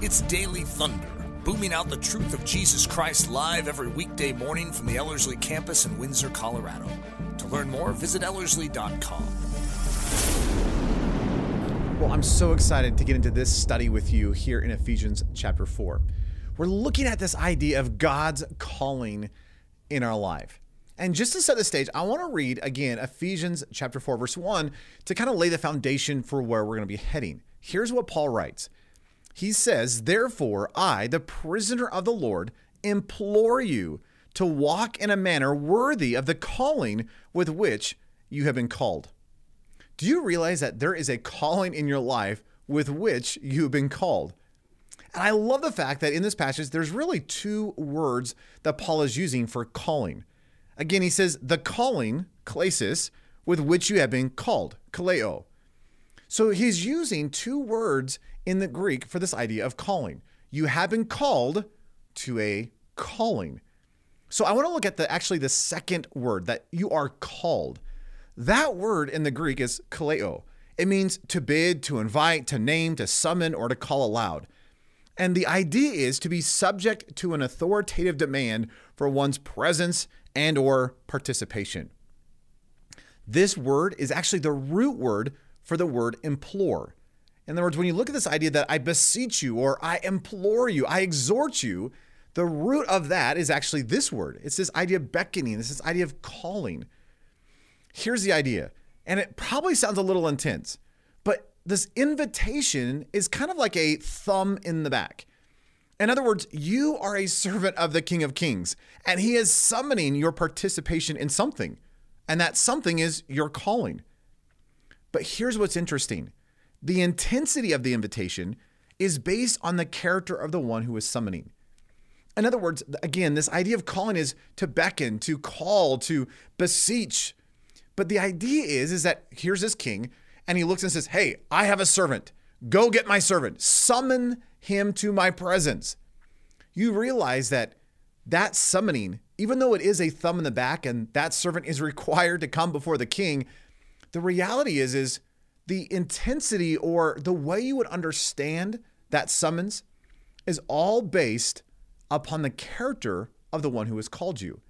It's Daily Thunder, booming out the truth of Jesus Christ live every weekday morning from the Ellerslie campus in Windsor, Colorado. To learn more, visit Ellerslie.com. Well, I'm so excited to get into this study with you here in Ephesians chapter 4. We're looking at this idea of God's calling in our life. And just to set the stage, I want to read again Ephesians chapter 4, verse 1 to kind of lay the foundation for where we're going to be heading. Here's what Paul writes He says, Therefore, I, the prisoner of the Lord, implore you to walk in a manner worthy of the calling with which you have been called. Do you realize that there is a calling in your life with which you have been called? And I love the fact that in this passage, there's really two words that Paul is using for calling. Again, he says, the calling, klesis, with which you have been called, kaleo. So he's using two words in the Greek for this idea of calling. You have been called to a calling. So I want to look at the actually the second word that you are called. That word in the Greek is kaleo. It means to bid, to invite, to name, to summon, or to call aloud. And the idea is to be subject to an authoritative demand for one's presence and or participation. This word is actually the root word for the word implore. In other words, when you look at this idea that I beseech you or I implore you, I exhort you, the root of that is actually this word. It's this idea of beckoning, it's this idea of calling. Here's the idea, and it probably sounds a little intense, but this invitation is kind of like a thumb in the back. In other words, you are a servant of the King of Kings, and he is summoning your participation in something. And that something is your calling. But here's what's interesting the intensity of the invitation is based on the character of the one who is summoning. In other words, again, this idea of calling is to beckon, to call, to beseech. But the idea is, is that here's this king, and he looks and says, Hey, I have a servant. Go get my servant. Summon him to my presence. You realize that that summoning, even though it is a thumb in the back and that servant is required to come before the king, the reality is is the intensity or the way you would understand that summons is all based upon the character of the one who has called you.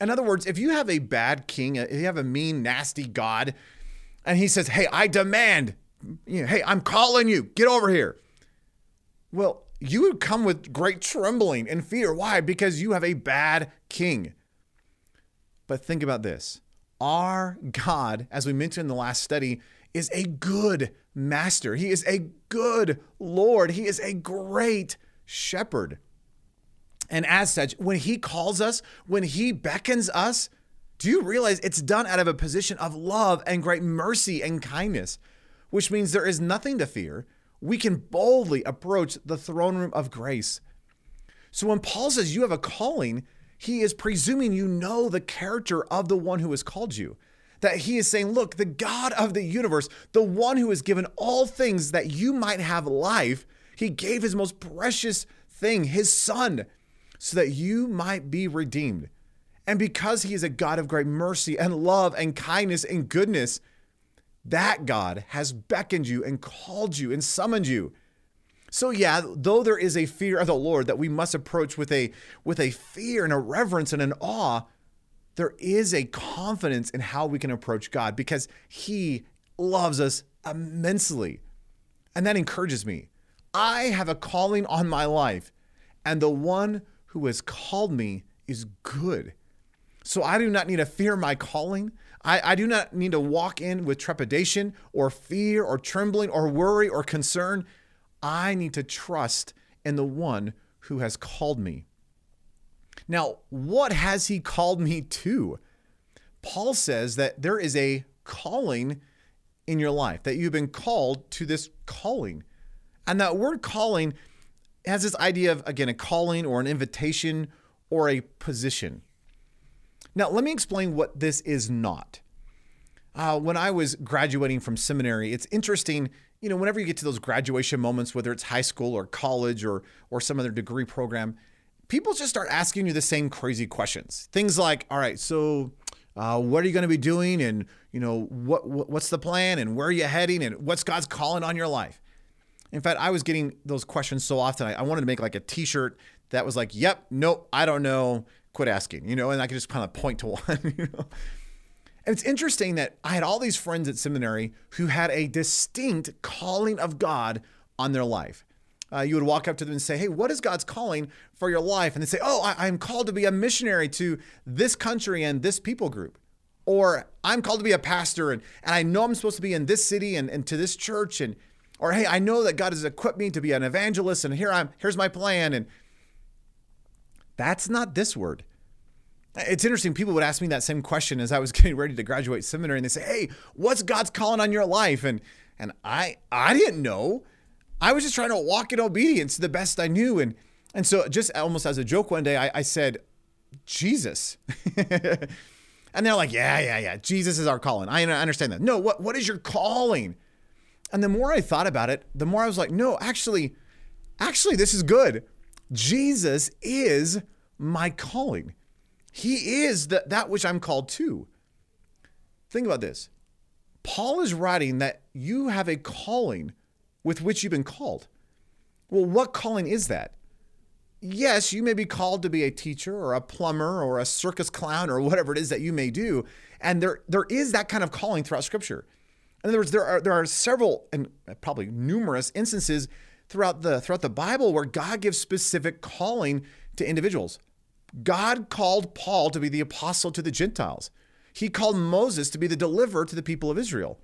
In other words, if you have a bad king, if you have a mean, nasty God, and he says, Hey, I demand, you know, hey, I'm calling you, get over here. Well, you would come with great trembling and fear. Why? Because you have a bad king. But think about this our God, as we mentioned in the last study, is a good master. He is a good Lord. He is a great shepherd. And as such, when he calls us, when he beckons us, do you realize it's done out of a position of love and great mercy and kindness, which means there is nothing to fear. We can boldly approach the throne room of grace. So when Paul says you have a calling, he is presuming you know the character of the one who has called you. That he is saying, look, the God of the universe, the one who has given all things that you might have life, he gave his most precious thing, his son, so that you might be redeemed. And because he is a God of great mercy and love and kindness and goodness, that God has beckoned you and called you and summoned you. So yeah, though there is a fear of the Lord that we must approach with a with a fear and a reverence and an awe, there is a confidence in how we can approach God because he loves us immensely. And that encourages me. I have a calling on my life, and the one who has called me is good. So I do not need to fear my calling. I, I, do not need to walk in with trepidation or fear or trembling or worry or concern. I need to trust in the one who has called me. Now, what has he called me to? Paul says that there is a calling in your life, that you've been called to this calling. And that word calling has this idea of, again, a calling or an invitation or a position. Now, let me explain what this is not. Uh, when I was graduating from seminary, it's interesting you know, whenever you get to those graduation moments, whether it's high school or college or or some other degree program, people just start asking you the same crazy questions. Things like, "All right, so uh, what are you going to be doing, and you know, what, what what's the plan, and where are you heading, and what's God's calling on your life?" In fact, I was getting those questions so often. I, I wanted to make like a T-shirt that was like, "Yep, nope, I don't know, quit asking," you know, and I could just kind of point to one. You know? And it's interesting that I had all these friends at seminary who had a distinct calling of God on their life. Uh, you would walk up to them and say, Hey, what is God's calling for your life? And they'd say, Oh, I, am called to be a missionary to this country and this people group. Or I'm called to be a pastor and, and I know I'm supposed to be in this city and, and to this church. And or hey, I know that God has equipped me to be an evangelist and here I'm here's my plan. And that's not this word. It's interesting. People would ask me that same question as I was getting ready to graduate seminary, and they say, "Hey, what's God's calling on your life?" And and I I didn't know. I was just trying to walk in obedience to the best I knew, and and so just almost as a joke one day, I, I said, "Jesus," and they're like, "Yeah, yeah, yeah. Jesus is our calling. I understand that. No, what what is your calling?" And the more I thought about it, the more I was like, "No, actually, actually, this is good. Jesus is my calling." He is the, that which I'm called to. Think about this. Paul is writing that you have a calling with which you've been called. Well, what calling is that? Yes, you may be called to be a teacher or a plumber or a circus clown or whatever it is that you may do. And there, there is that kind of calling throughout Scripture. In other words, there are, there are several and probably numerous instances throughout the, throughout the Bible where God gives specific calling to individuals. God called Paul to be the apostle to the Gentiles. He called Moses to be the deliverer to the people of Israel.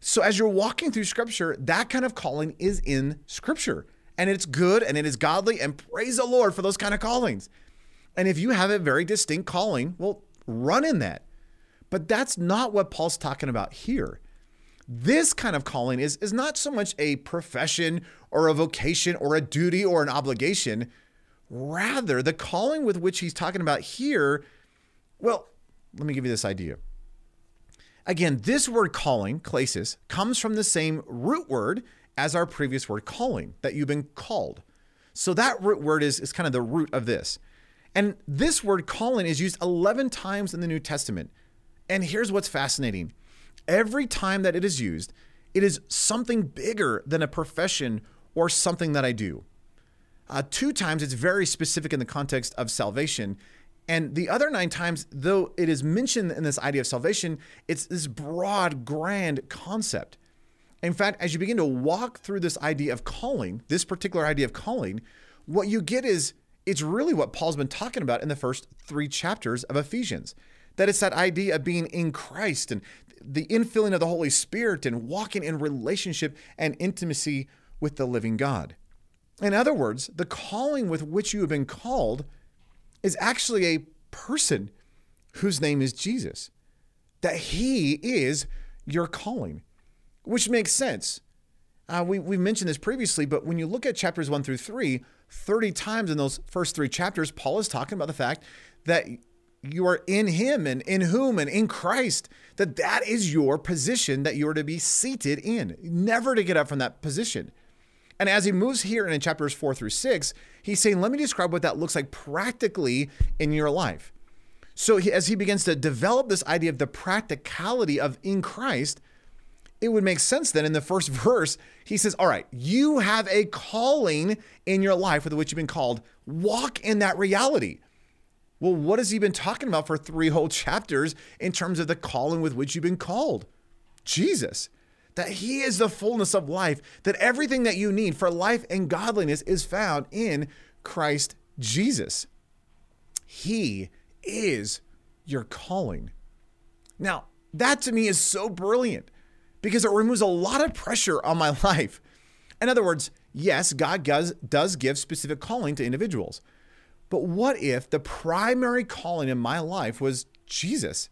So as you're walking through scripture, that kind of calling is in scripture. And it's good and it is godly and praise the Lord for those kind of callings. And if you have a very distinct calling, well, run in that. But that's not what Paul's talking about here. This kind of calling is, is not so much a profession or a vocation or a duty or an obligation. Rather, the calling with which he's talking about here, well, let me give you this idea. Again, this word calling, klesis, comes from the same root word as our previous word calling, that you've been called. So that root word is, is kind of the root of this. And this word calling is used 11 times in the New Testament. And here's what's fascinating every time that it is used, it is something bigger than a profession or something that I do. Uh, two times it's very specific in the context of salvation. And the other nine times, though it is mentioned in this idea of salvation, it's this broad, grand concept. In fact, as you begin to walk through this idea of calling, this particular idea of calling, what you get is it's really what Paul's been talking about in the first three chapters of Ephesians. That it's that idea of being in Christ and the infilling of the Holy Spirit and walking in relationship and intimacy with the living God. In other words, the calling with which you have been called is actually a person whose name is Jesus. That he is your calling, which makes sense. Uh, we, we mentioned this previously, but when you look at chapters one through three, 30 times in those first three chapters, Paul is talking about the fact that you are in him and in whom and in Christ, that that is your position that you are to be seated in, never to get up from that position. And as he moves here in chapters four through six, he's saying, let me describe what that looks like practically in your life. So he, as he begins to develop this idea of the practicality of in Christ, it would make sense then in the first verse, he says, All right, you have a calling in your life with which you've been called. Walk in that reality. Well, what has he been talking about for three whole chapters in terms of the calling with which you've been called? Jesus that He is the fullness of life, that everything that you need for life and godliness is found in Christ Jesus. He is your calling. Now, that to me is so brilliant because it removes a lot of pressure on my life. In other words, yes, God does, does give specific calling to individuals. But what if the primary calling in my life was Jesus?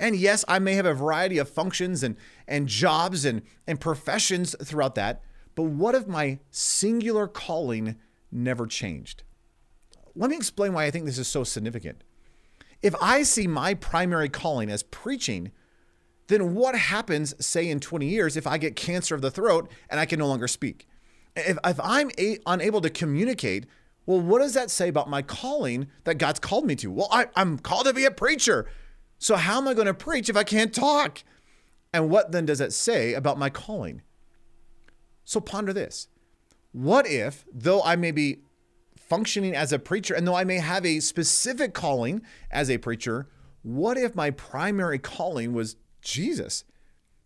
And yes, I may have a variety of functions and, and jobs and, and professions throughout that, but what if my singular calling never changed? Let me explain why I think this is so significant. If I see my primary calling as preaching, then what happens, say, in 20 years if I get cancer of the throat and I can no longer speak? If, if I'm a, unable to communicate, well, what does that say about my calling that God's called me to? Well, I, I'm called to be a preacher. So, how am I going to preach if I can't talk? And what then does that say about my calling? So, ponder this what if, though I may be functioning as a preacher and though I may have a specific calling as a preacher, what if my primary calling was Jesus?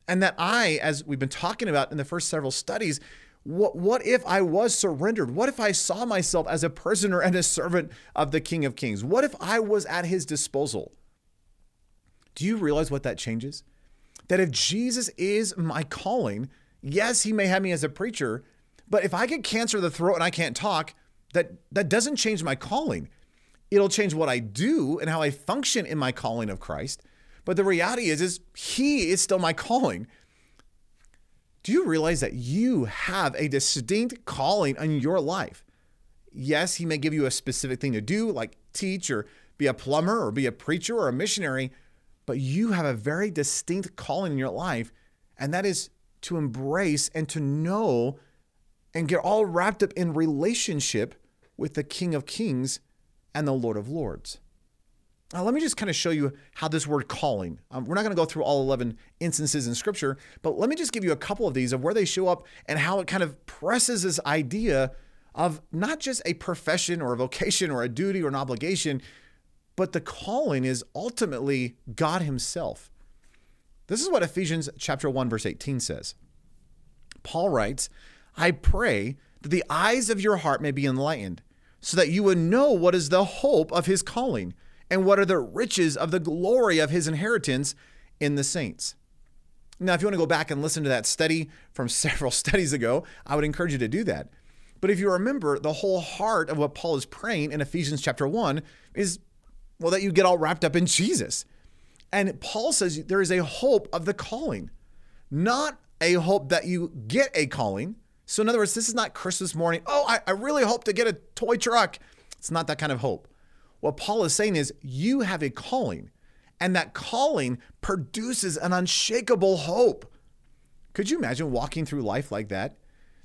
And that I, as we've been talking about in the first several studies, what, what if I was surrendered? What if I saw myself as a prisoner and a servant of the King of Kings? What if I was at his disposal? Do you realize what that changes? That if Jesus is my calling, yes, he may have me as a preacher, but if I get cancer of the throat and I can't talk, that, that doesn't change my calling. It'll change what I do and how I function in my calling of Christ. But the reality is, is he is still my calling. Do you realize that you have a distinct calling in your life? Yes, he may give you a specific thing to do, like teach or be a plumber or be a preacher or a missionary, but you have a very distinct calling in your life, and that is to embrace and to know and get all wrapped up in relationship with the King of Kings and the Lord of Lords. Now, let me just kind of show you how this word calling. Um, we're not going to go through all 11 instances in Scripture, but let me just give you a couple of these of where they show up and how it kind of presses this idea of not just a profession or a vocation or a duty or an obligation, but the calling is ultimately God Himself. This is what Ephesians chapter 1 verse 18 says. Paul writes, "I pray that the eyes of your heart may be enlightened, so that you would know what is the hope of his calling." and what are the riches of the glory of his inheritance in the saints. Now, if you want to go back and listen to that study from several studies ago, I would encourage you to do that. But if you remember, the whole heart of what Paul is praying in Ephesians chapter 1 is, well, that you get all wrapped up in Jesus. And Paul says there is a hope of the calling, not a hope that you get a calling. So, in other words, this is not Christmas morning. Oh, I, I really hope to get a toy truck. It's not that kind of hope. What Paul is saying is, you have a calling, and that calling produces an unshakable hope. Could you imagine walking through life like that?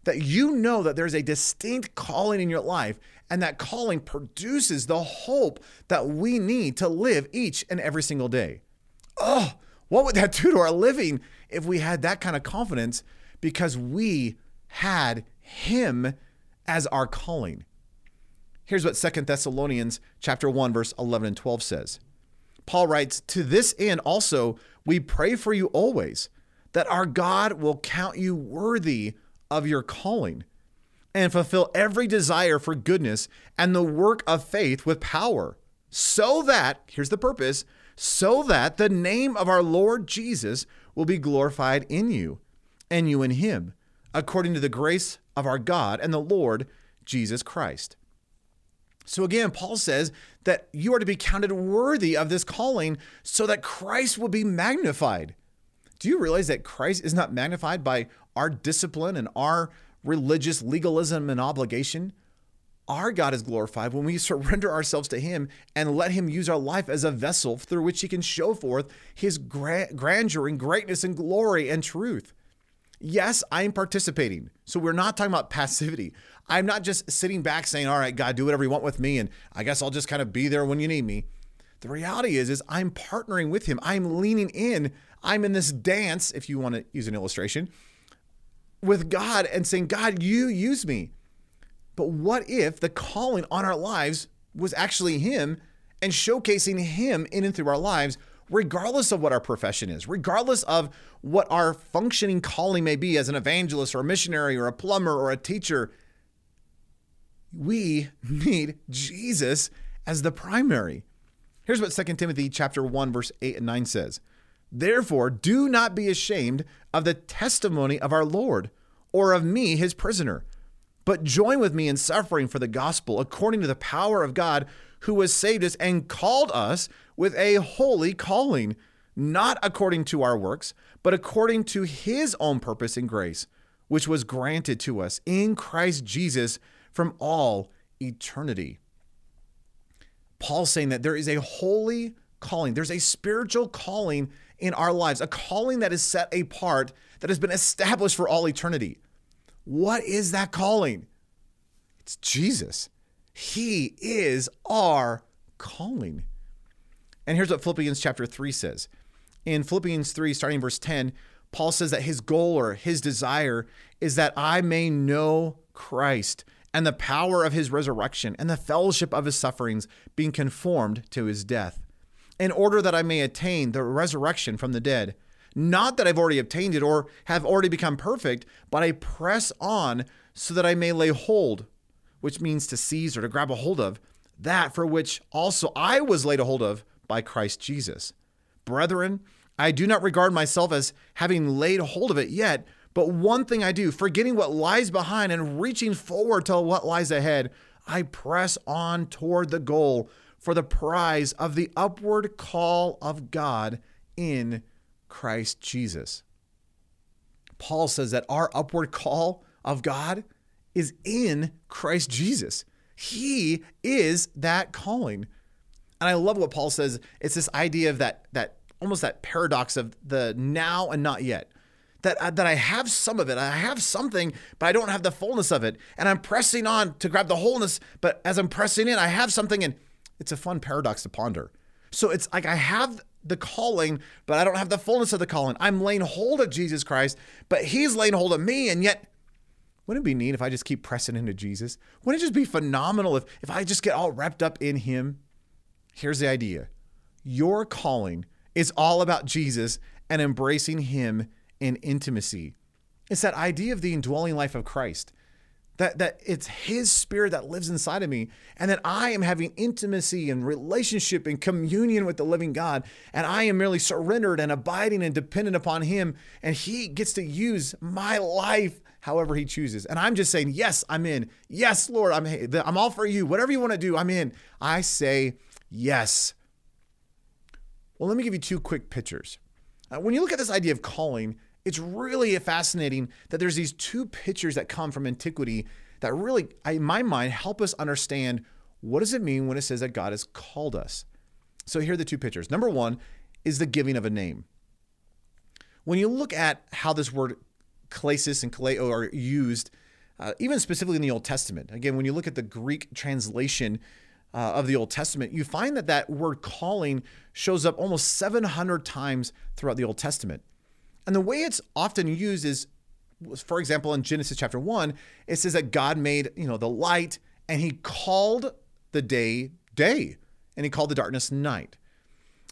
That you know that there's a distinct calling in your life, and that calling produces the hope that we need to live each and every single day. Oh, what would that do to our living if we had that kind of confidence because we had Him as our calling? Here's what Second Thessalonians chapter 1 verse 11 and 12 says. Paul writes, "To this end also we pray for you always, that our God will count you worthy of your calling and fulfill every desire for goodness and the work of faith with power, so that, here's the purpose, so that the name of our Lord Jesus will be glorified in you and you in him, according to the grace of our God and the Lord Jesus Christ." So again, Paul says that you are to be counted worthy of this calling so that Christ will be magnified. Do you realize that Christ is not magnified by our discipline and our religious legalism and obligation? Our God is glorified when we surrender ourselves to Him and let Him use our life as a vessel through which He can show forth His grandeur and greatness and glory and truth. Yes, I'm participating. So we're not talking about passivity. I'm not just sitting back saying, "All right, God, do whatever you want with me and I guess I'll just kind of be there when you need me." The reality is is I'm partnering with him. I'm leaning in. I'm in this dance, if you want to use an illustration, with God and saying, "God, you use me." But what if the calling on our lives was actually him and showcasing him in and through our lives regardless of what our profession is, regardless of what our functioning calling may be as an evangelist or a missionary or a plumber or a teacher, we need Jesus as the primary. Here's what 2 Timothy chapter 1 verse 8 and 9 says. Therefore, do not be ashamed of the testimony of our Lord or of me his prisoner, but join with me in suffering for the gospel according to the power of God who has saved us and called us with a holy calling, not according to our works, but according to his own purpose and grace, which was granted to us in Christ Jesus from all eternity. Paul's saying that there is a holy calling, there's a spiritual calling in our lives, a calling that is set apart, that has been established for all eternity. What is that calling? It's Jesus. He is our calling. And here's what Philippians chapter 3 says. In Philippians 3, starting verse 10, Paul says that his goal or his desire is that I may know Christ and the power of his resurrection and the fellowship of his sufferings, being conformed to his death, in order that I may attain the resurrection from the dead. Not that I've already obtained it or have already become perfect, but I press on so that I may lay hold, which means to seize or to grab a hold of, that for which also I was laid a hold of by Christ Jesus. Brethren, I do not regard myself as having laid hold of it yet, but one thing I do, forgetting what lies behind and reaching forward to what lies ahead, I press on toward the goal for the prize of the upward call of God in Christ Jesus. Paul says that our upward call of God is in Christ Jesus. He is that calling. And I love what Paul says. It's this idea of that that almost that paradox of the now and not yet. That, uh, that I have some of it. I have something, but I don't have the fullness of it. And I'm pressing on to grab the wholeness, but as I'm pressing in, I have something and it's a fun paradox to ponder. So it's like I have the calling, but I don't have the fullness of the calling. I'm laying hold of Jesus Christ, but He's laying hold of me. And yet, wouldn't it be neat if I just keep pressing into Jesus? Wouldn't it just be phenomenal if, if I just get all wrapped up in Him? Here's the idea your calling is all about Jesus and embracing Him in intimacy. It's that idea of the indwelling life of Christ that that it's his spirit that lives inside of me and that I am having intimacy and relationship and communion with the living God and I am merely surrendered and abiding and dependent upon him and he gets to use my life however he chooses. And I'm just saying yes I'm in. Yes Lord I'm I'm all for you. Whatever you want to do I'm in. I say yes. Well let me give you two quick pictures. Uh, when you look at this idea of calling it's really fascinating that there's these two pictures that come from antiquity that really, in my mind, help us understand what does it mean when it says that God has called us. So here are the two pictures. Number one is the giving of a name. When you look at how this word klesis and kaleo are used, uh, even specifically in the Old Testament, again, when you look at the Greek translation uh, of the Old Testament, you find that that word calling shows up almost 700 times throughout the Old Testament. And the way it's often used is, for example, in Genesis chapter one, it says that God made, you know, the light and he called the day day and he called the darkness night.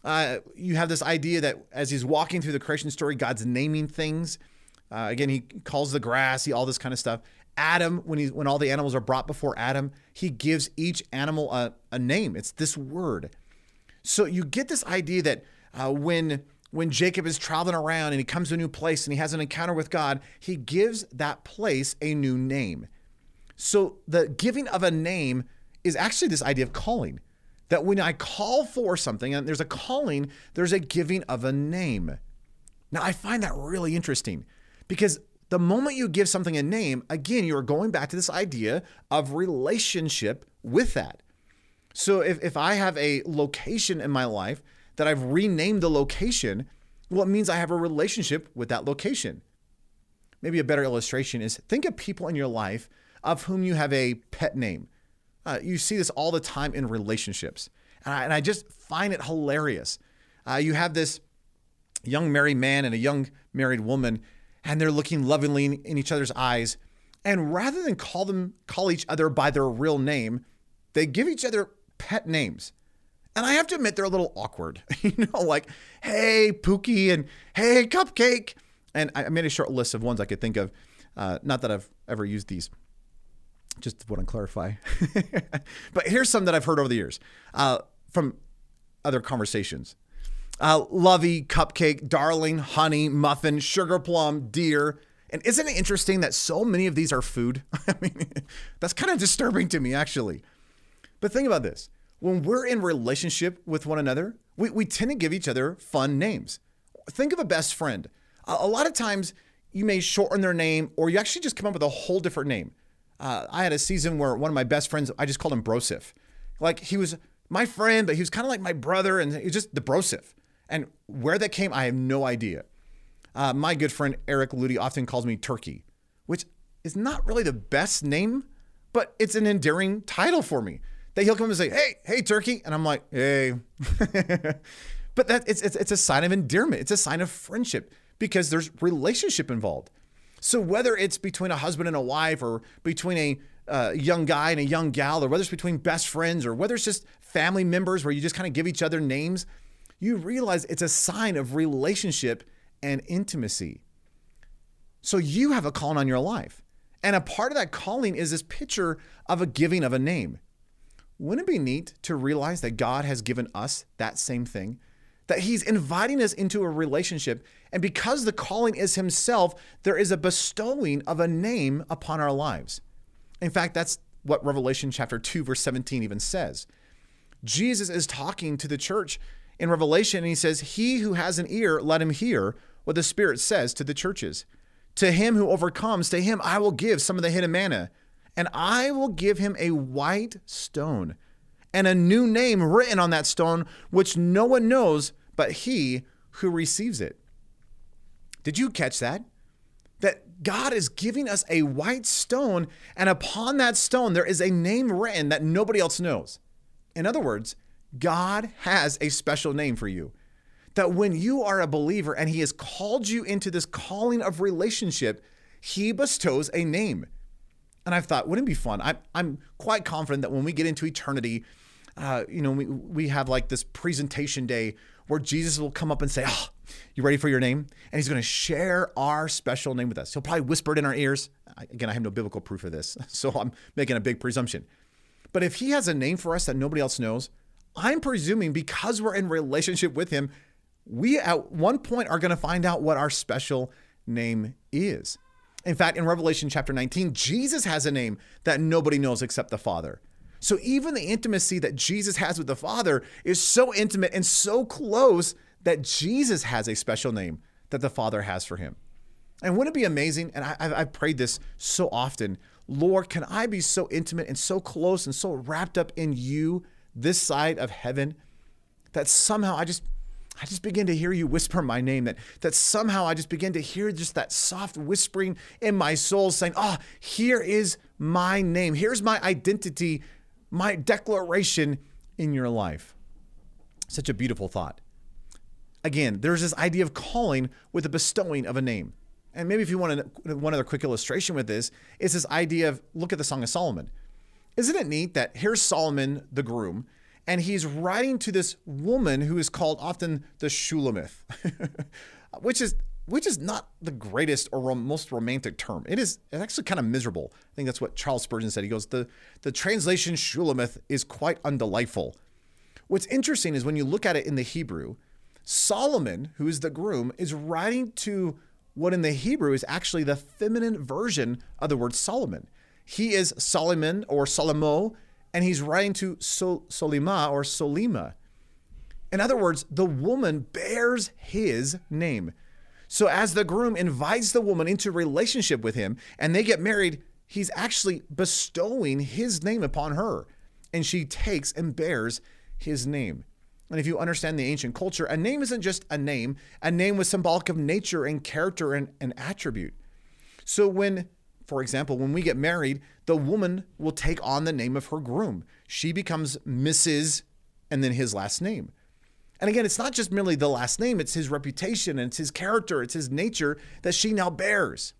Uh, you have this idea that as he's walking through the creation story, God's naming things. Uh, again, he calls the grass, he, all this kind of stuff. Adam, when he when all the animals are brought before Adam, he gives each animal a, a name. It's this word. So you get this idea that uh, when when Jacob is traveling around and he comes to a new place and he has an encounter with God, he gives that place a new name. So the giving of a name is actually this idea of calling. That when I call for something and there's a calling, there's a giving of a name. Now, I find that really interesting because the moment you give something a name, again, you're going back to this idea of relationship with that. So if, if I have a location in my life that I've renamed the location, well, it means I have a relationship with that location. Maybe a better illustration is think of people in your life of whom you have a pet name. Uh, you see this all the time in relationships. And I, and I just find it hilarious. Uh, you have this young married man and a young married woman, and they're looking lovingly in each other's eyes. And rather than call them call each other by their real name, they give each other pet names. And I have to admit, they're a little awkward. you know, like, hey, Pookie, and hey, Cupcake. And I made a short list of ones I could think of. Uh, not that I've ever used these, just want to clarify. but here's some that I've heard over the years uh, from other conversations. Uh, lovey, cupcake, darling, honey, muffin, sugar plum, dear. And isn't it interesting that so many of these are food? I mean, that's kind of disturbing to me, actually. But think about this when we're in relationship with one another, we, we tend to give each other fun names. Think of a best friend. A, a lot of times you may shorten their name or you actually just come up with a whole different name. Uh, I had a season where one of my best friends, I just called him Brosif. Like he was my friend, but he was kind of like my brother and he's just the Brosif. And where that came, I have no idea. Uh, my good friend Eric Ludy often calls me Turkey, which is not really the best name, but it's an endearing title for me that he'll come and say, "Hey, hey, turkey," and I'm like, "Hey," but that it's, it's it's a sign of endearment. It's a sign of friendship because there's relationship involved. So whether it's between a husband and a wife, or between a uh, young guy and a young gal, or whether it's between best friends, or whether it's just family members where you just kind of give each other names, you realize it's a sign of relationship and intimacy. So you have a calling on your life. And a part of that calling is this picture of a giving of a name. Wouldn't it be neat to realize that God has given us that same thing? That He's inviting us into a relationship. And because the calling is Himself, there is a bestowing of a name upon our lives. In fact, that's what Revelation chapter 2, verse 17 even says. Jesus is talking to the church in Revelation, and He says, He who has an ear, let him hear what the Spirit says to the churches. To him who overcomes, to him I will give some of the hidden manna and I will give him a white stone and a new name written on that stone, which no one knows but he who receives it. Did you catch that? That God is giving us a white stone, and upon that stone there is a name written that nobody else knows. In other words, God has a special name for you. That when you are a believer and He has called you into this calling of relationship, He bestows a name. And I've thought, wouldn't it be fun? I'm, I'm quite confident that when we get into eternity, uh, you know, we, we have like this presentation day where Jesus will come up and say, Oh, you ready for your name? And he's going to share our special name with us. He'll probably whisper it in our ears. Again, I have no biblical proof of this, so I'm making a big presumption. But if he has a name for us that nobody else knows, I'm presuming because we're in relationship with him, we at one point are going to find out what our special name is. In fact, in Revelation chapter 19, Jesus has a name that nobody knows except the Father. So even the intimacy that Jesus has with the Father is so intimate and so close that Jesus has a special name that the Father has for him. And wouldn't it be amazing? And I, have prayed this so often Lord, can I be so intimate and so close and so wrapped up in you this side of heaven that somehow I just I just begin to hear you whisper my name, that, that somehow I just begin to hear just that soft whispering in my soul saying, Oh, here is my name. Here's my identity, my declaration in your life. Such a beautiful thought. Again, there's this idea of calling with the bestowing of a name. And maybe if you want one other quick illustration with this, is this idea of look at the Song of Solomon. Isn't it neat that here's Solomon, the groom, and he's writing to this woman who is called often the Shulamith, which is which is not the greatest or rom- most romantic term. It is it's actually kind of miserable. I think that's what Charles Spurgeon said. He goes, the the translation Shulamith is quite undelightful. What's interesting is when you look at it in the Hebrew, Solomon, who is the groom, is writing to what in the Hebrew is actually the feminine version of the word Solomon. He is Solomon or Solomo, and he's writing to Sol- Solima or Solima. In other words, the woman bears his name. So as the groom invites the woman into relationship with him and they get married, he's actually bestowing his name upon her. And she takes and bears his name. And if you understand the ancient culture, a name isn't just a name, a name was symbolic of nature and character and, and attribute. So when for example, when we get married, the woman will take on the name of her groom. She becomes Mrs. and then his last name. And again, it's not just merely the last name, it's his reputation and it's his character, it's his nature that she now bears.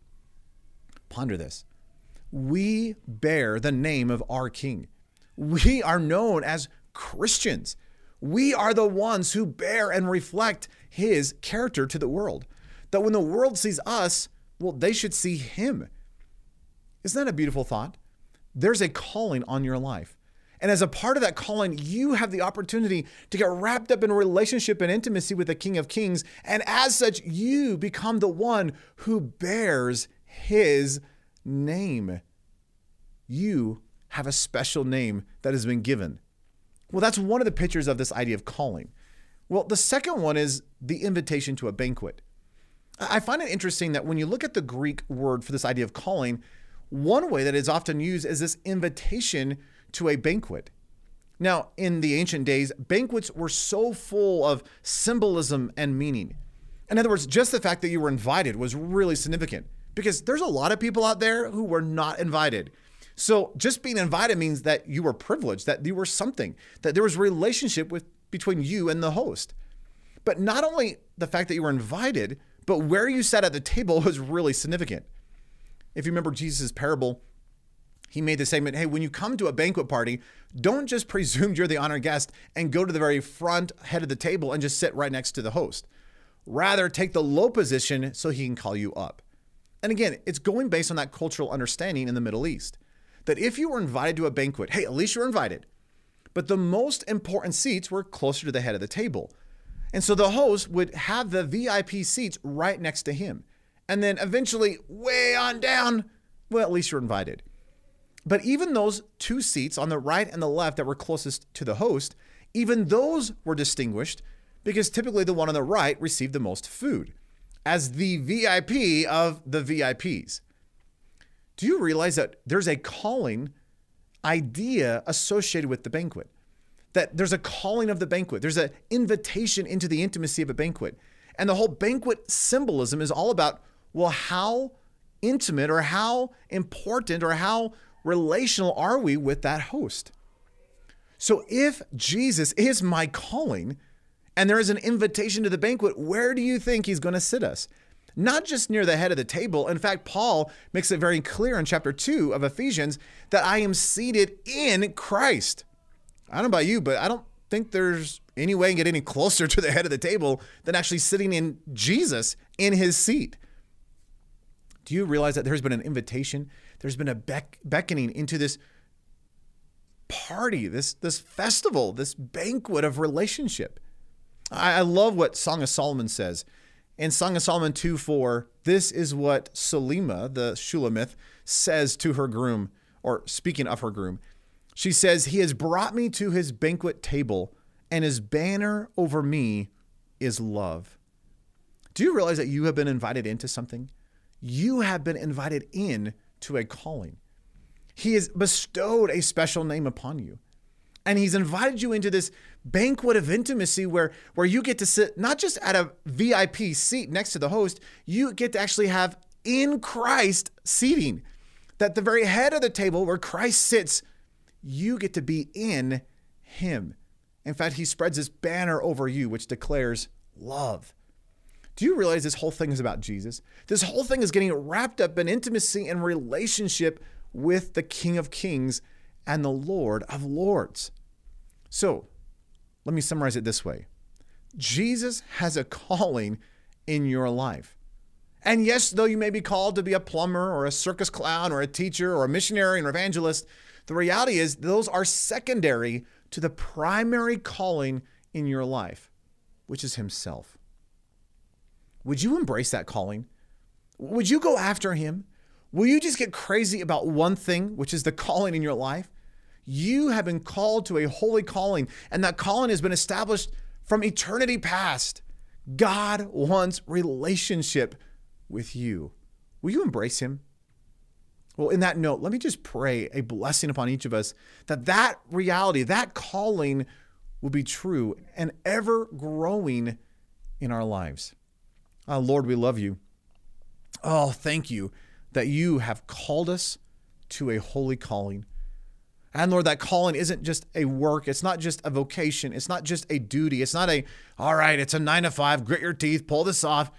Ponder this. We bear the name of our King. We are known as Christians. We are the ones who bear and reflect his character to the world. That when the world sees us, well, they should see him. Isn't that a beautiful thought? There's a calling on your life. And as a part of that calling, you have the opportunity to get wrapped up in relationship and intimacy with the King of Kings. And as such, you become the one who bears his name. You have a special name that has been given. Well, that's one of the pictures of this idea of calling. Well, the second one is the invitation to a banquet. I find it interesting that when you look at the Greek word for this idea of calling, one way that is often used is this invitation to a banquet. Now, in the ancient days, banquets were so full of symbolism and meaning. In other words, just the fact that you were invited was really significant because there's a lot of people out there who were not invited. So just being invited means that you were privileged, that you were something, that there was a relationship with between you and the host. But not only the fact that you were invited, but where you sat at the table was really significant. If you remember Jesus' parable, he made the statement hey, when you come to a banquet party, don't just presume you're the honored guest and go to the very front head of the table and just sit right next to the host. Rather, take the low position so he can call you up. And again, it's going based on that cultural understanding in the Middle East that if you were invited to a banquet, hey, at least you're invited. But the most important seats were closer to the head of the table. And so the host would have the VIP seats right next to him. And then eventually, way on down, well, at least you're invited. But even those two seats on the right and the left that were closest to the host, even those were distinguished because typically the one on the right received the most food as the VIP of the VIPs. Do you realize that there's a calling idea associated with the banquet? That there's a calling of the banquet, there's an invitation into the intimacy of a banquet. And the whole banquet symbolism is all about, well, how intimate or how important or how relational are we with that host? So if Jesus is my calling and there is an invitation to the banquet, where do you think he's going to sit us? Not just near the head of the table. In fact, Paul makes it very clear in chapter 2 of Ephesians that I am seated in Christ. I don't know about you, but I don't think there's any way to get any closer to the head of the table than actually sitting in Jesus in his seat. Do you realize that there's been an invitation? There's been a beck- beckoning into this party, this this festival, this banquet of relationship. I, I love what Song of Solomon says. In Song of Solomon 2 4, this is what Selima, the Shulamith, says to her groom, or speaking of her groom. She says, He has brought me to his banquet table, and his banner over me is love. Do you realize that you have been invited into something? You have been invited in to a calling. He has bestowed a special name upon you. And he's invited you into this banquet of intimacy where, where you get to sit not just at a VIP seat next to the host, you get to actually have in Christ seating. That the very head of the table where Christ sits, you get to be in him. In fact, he spreads his banner over you, which declares love. Do you realize this whole thing is about Jesus? This whole thing is getting wrapped up in intimacy and relationship with the King of Kings and the Lord of Lords. So, let me summarize it this way Jesus has a calling in your life. And yes, though you may be called to be a plumber or a circus clown or a teacher or a missionary or evangelist, the reality is those are secondary to the primary calling in your life, which is Himself. Would you embrace that calling? Would you go after him? Will you just get crazy about one thing, which is the calling in your life? You have been called to a holy calling, and that calling has been established from eternity past. God wants relationship with you. Will you embrace him? Well, in that note, let me just pray a blessing upon each of us that that reality, that calling will be true and ever growing in our lives. Oh, Lord, we love you. Oh, thank you that you have called us to a holy calling. And Lord, that calling isn't just a work. It's not just a vocation. It's not just a duty. It's not a, all right, it's a nine to five, grit your teeth, pull this off.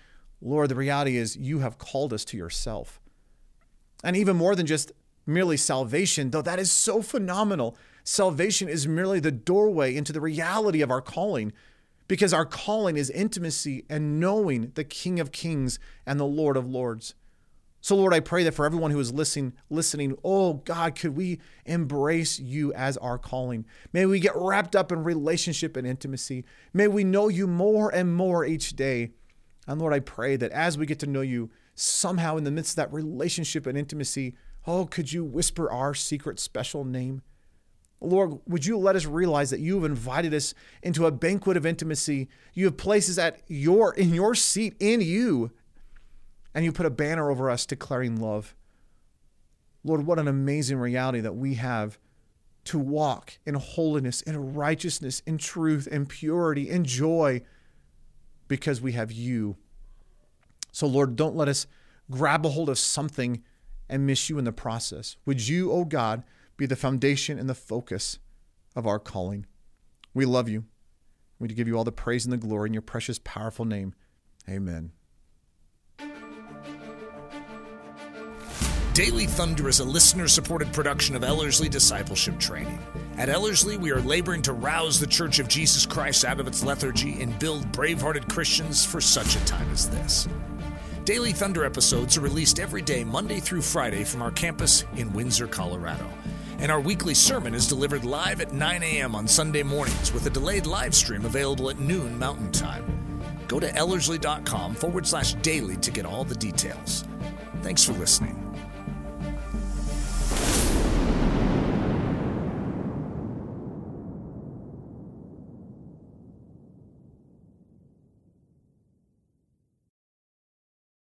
Lord, the reality is you have called us to yourself. And even more than just merely salvation, though that is so phenomenal, salvation is merely the doorway into the reality of our calling because our calling is intimacy and knowing the King of Kings and the Lord of Lords. So, Lord, I pray that for everyone who is listening, listening, oh God, could we embrace you as our calling? May we get wrapped up in relationship and intimacy. May we know you more and more each day. And Lord, I pray that as we get to know you, somehow in the midst of that relationship and intimacy, oh, could you whisper our secret special name? Lord, would you let us realize that you have invited us into a banquet of intimacy? You have places at your in your seat in you, and you put a banner over us declaring love. Lord, what an amazing reality that we have to walk in holiness, in righteousness, in truth, in purity, in joy, because we have you. So, Lord, don't let us grab a hold of something and miss you in the process. Would you, oh God, be the foundation and the focus of our calling. We love you. We give you all the praise and the glory in your precious, powerful name. Amen. Daily Thunder is a listener supported production of Ellerslie Discipleship Training. At Ellerslie, we are laboring to rouse the Church of Jesus Christ out of its lethargy and build brave hearted Christians for such a time as this. Daily Thunder episodes are released every day, Monday through Friday, from our campus in Windsor, Colorado. And our weekly sermon is delivered live at 9 a.m. on Sunday mornings with a delayed live stream available at noon Mountain Time. Go to ellerslie.com forward slash daily to get all the details. Thanks for listening.